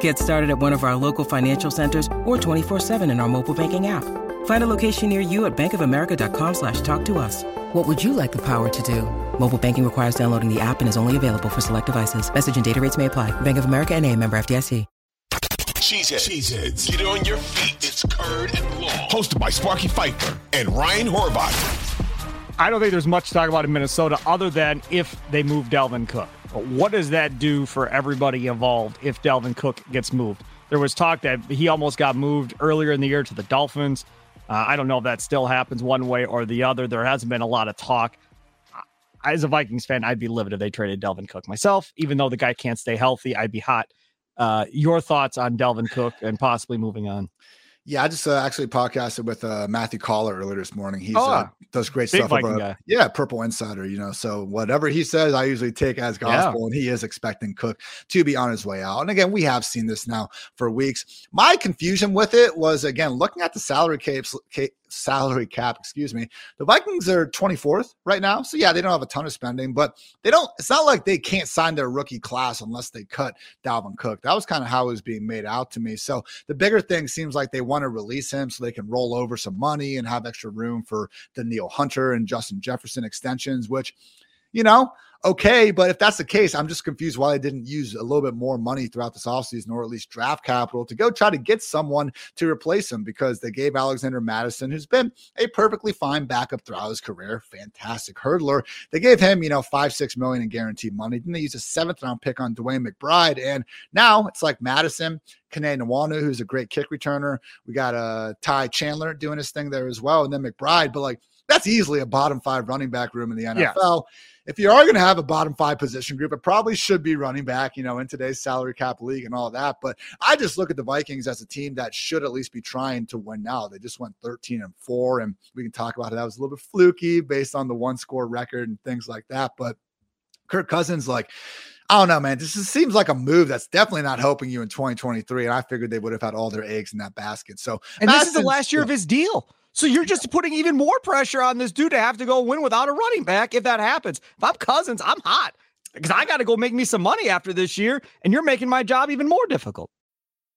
Get started at one of our local financial centers or 24-7 in our mobile banking app. Find a location near you at bankofamerica.com slash talk to us. What would you like the power to do? Mobile banking requires downloading the app and is only available for select devices. Message and data rates may apply. Bank of America and a member FDIC. Cheeseheads. Cheeseheads. Get on your feet. It's Curd and Long. Hosted by Sparky Fifer and Ryan Horvath. I don't think there's much to talk about in Minnesota other than if they move Dalvin Cook. What does that do for everybody involved if Dalvin Cook gets moved? There was talk that he almost got moved earlier in the year to the Dolphins. Uh, I don't know if that still happens one way or the other. There hasn't been a lot of talk. As a Vikings fan, I'd be livid if they traded Dalvin Cook myself. Even though the guy can't stay healthy, I'd be hot. Uh, your thoughts on Dalvin Cook and possibly moving on? Yeah, I just uh, actually podcasted with uh, Matthew Coller earlier this morning. He oh, uh, does great stuff. About, yeah, Purple Insider. You know, so whatever he says, I usually take as gospel, yeah. and he is expecting Cook to be on his way out. And again, we have seen this now for weeks. My confusion with it was again looking at the salary caps, salary cap, excuse me. The Vikings are 24th right now. So yeah, they don't have a ton of spending, but they don't, it's not like they can't sign their rookie class unless they cut Dalvin Cook. That was kind of how it was being made out to me. So the bigger thing seems like they want to release him so they can roll over some money and have extra room for Danielle Hunter and Justin Jefferson extensions, which you know, okay. But if that's the case, I'm just confused why they didn't use a little bit more money throughout this offseason or at least draft capital to go try to get someone to replace him because they gave Alexander Mattison, who's been a perfectly fine backup throughout his career, fantastic hurdler. They gave him, you know, five, six million in guaranteed money. Then they used a seventh round pick on DeWayne McBride. And now it's like Mattison, Kene Nwangwu, who's a great kick returner. We got uh, Ty Chandler doing his thing there as well. And then McBride, but like that's easily a bottom five running back room in the NFL. Yeah if you are going to have a bottom five position group, it probably should be running back, you know, in today's salary cap league and all that. But I just look at the Vikings as a team that should at least be trying to win now. They just went 13 and four, and we can talk about it. That was a little bit fluky based on the one score record and things like that. But Kirk Cousins, like, I don't know, man. This is, seems like a move that's definitely not helping you in 2023. And I figured they would have had all their eggs in that basket. So, and this is the last year of his deal. So you're just putting even more pressure on this dude to have to go win without a running back if that happens. If I'm Cousins, I'm hot because I got to go make me some money after this year, and you're making my job even more difficult.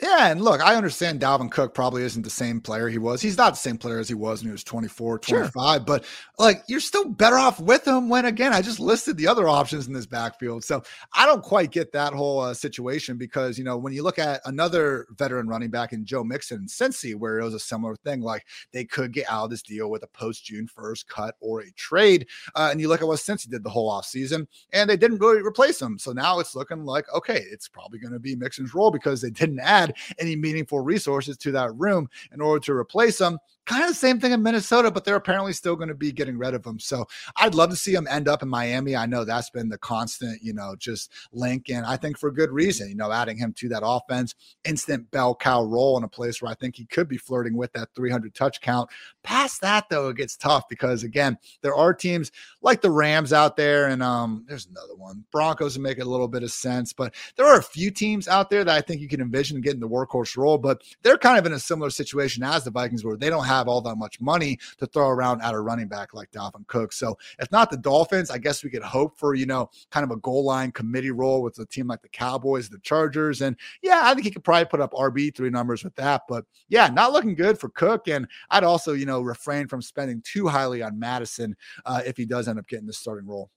Yeah, and look, I understand Dalvin Cook probably isn't the same player he was. He's not the same player as he was when he was 24, 25, sure. but like you're still better off with him when again, I just listed the other options in this backfield. So I don't quite get that whole uh, situation because, you know, when you look at another veteran running back in Joe Mixon and Cincy, where it was a similar thing, like they could get out of this deal with a post June 1st cut or a trade. Uh, and you look at what Cincy did the whole offseason and they didn't really replace him. So now it's looking like, okay, it's probably going to be Mixon's role because they didn't add add any meaningful resources to that room in order to replace them. Kind of the same thing in Minnesota, but they're apparently still going to be getting rid of them. So I'd love to see him end up in Miami. I know that's been the constant, you know, just link. And I think for good reason, you know, adding him to that offense, instant bell cow role in a place where I think he could be flirting with that 300 touch count. Past that, though, it gets tough because, again, there are teams like the Rams out there, and um, there's another one. Broncos make a little bit of sense, but there are a few teams out there that I think you can envision getting in the workhorse role, but they're kind of in a similar situation as the Vikings where they don't have all that much money to throw around at a running back like Dalvin Cook. So if not the Dolphins, I guess we could hope for, you know, kind of a goal line committee role with a team like the Cowboys, the Chargers. And yeah, I think he could probably put up RB three numbers with that. But yeah, not looking good for Cook. And I'd also, you know, refrain from spending too highly on Mattison uh, if he does end up getting the starting role.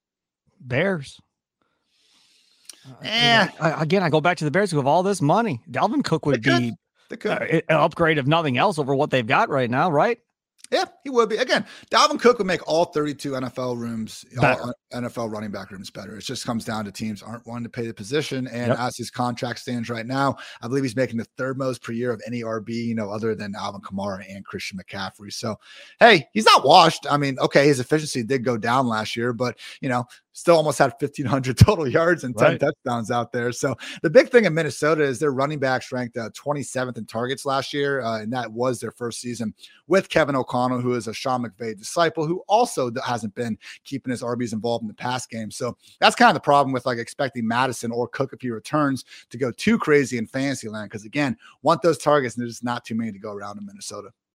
Bears. Uh, again, I go back to the Bears who have all this money. Dalvin Cook would be an upgrade, if nothing else, over what they've got right now, right? Yeah, he would be. Again, Dalvin Cook would make all 32 NFL rooms, all NFL running back rooms better. It just comes down to teams aren't wanting to pay the position. And yep. as his contract stands right now, I believe he's making the third most per year of any RB, you know, other than Alvin Kamara and Christian McCaffrey. So, hey, he's not washed. I mean, okay, his efficiency did go down last year, but, you know, still almost had 1,500 total yards and 10 right. touchdowns out there. So the big thing in Minnesota is their running backs ranked uh, 27th in targets last year, uh, and that was their first season with Kevin O'Connell, who is a Sean McVay disciple, who also hasn't been keeping his RBs involved in the pass game. So that's kind of the problem with like expecting Mattison or Cook if he returns to go too crazy in fantasy land. Because again, want those targets, and there's just not too many to go around in Minnesota.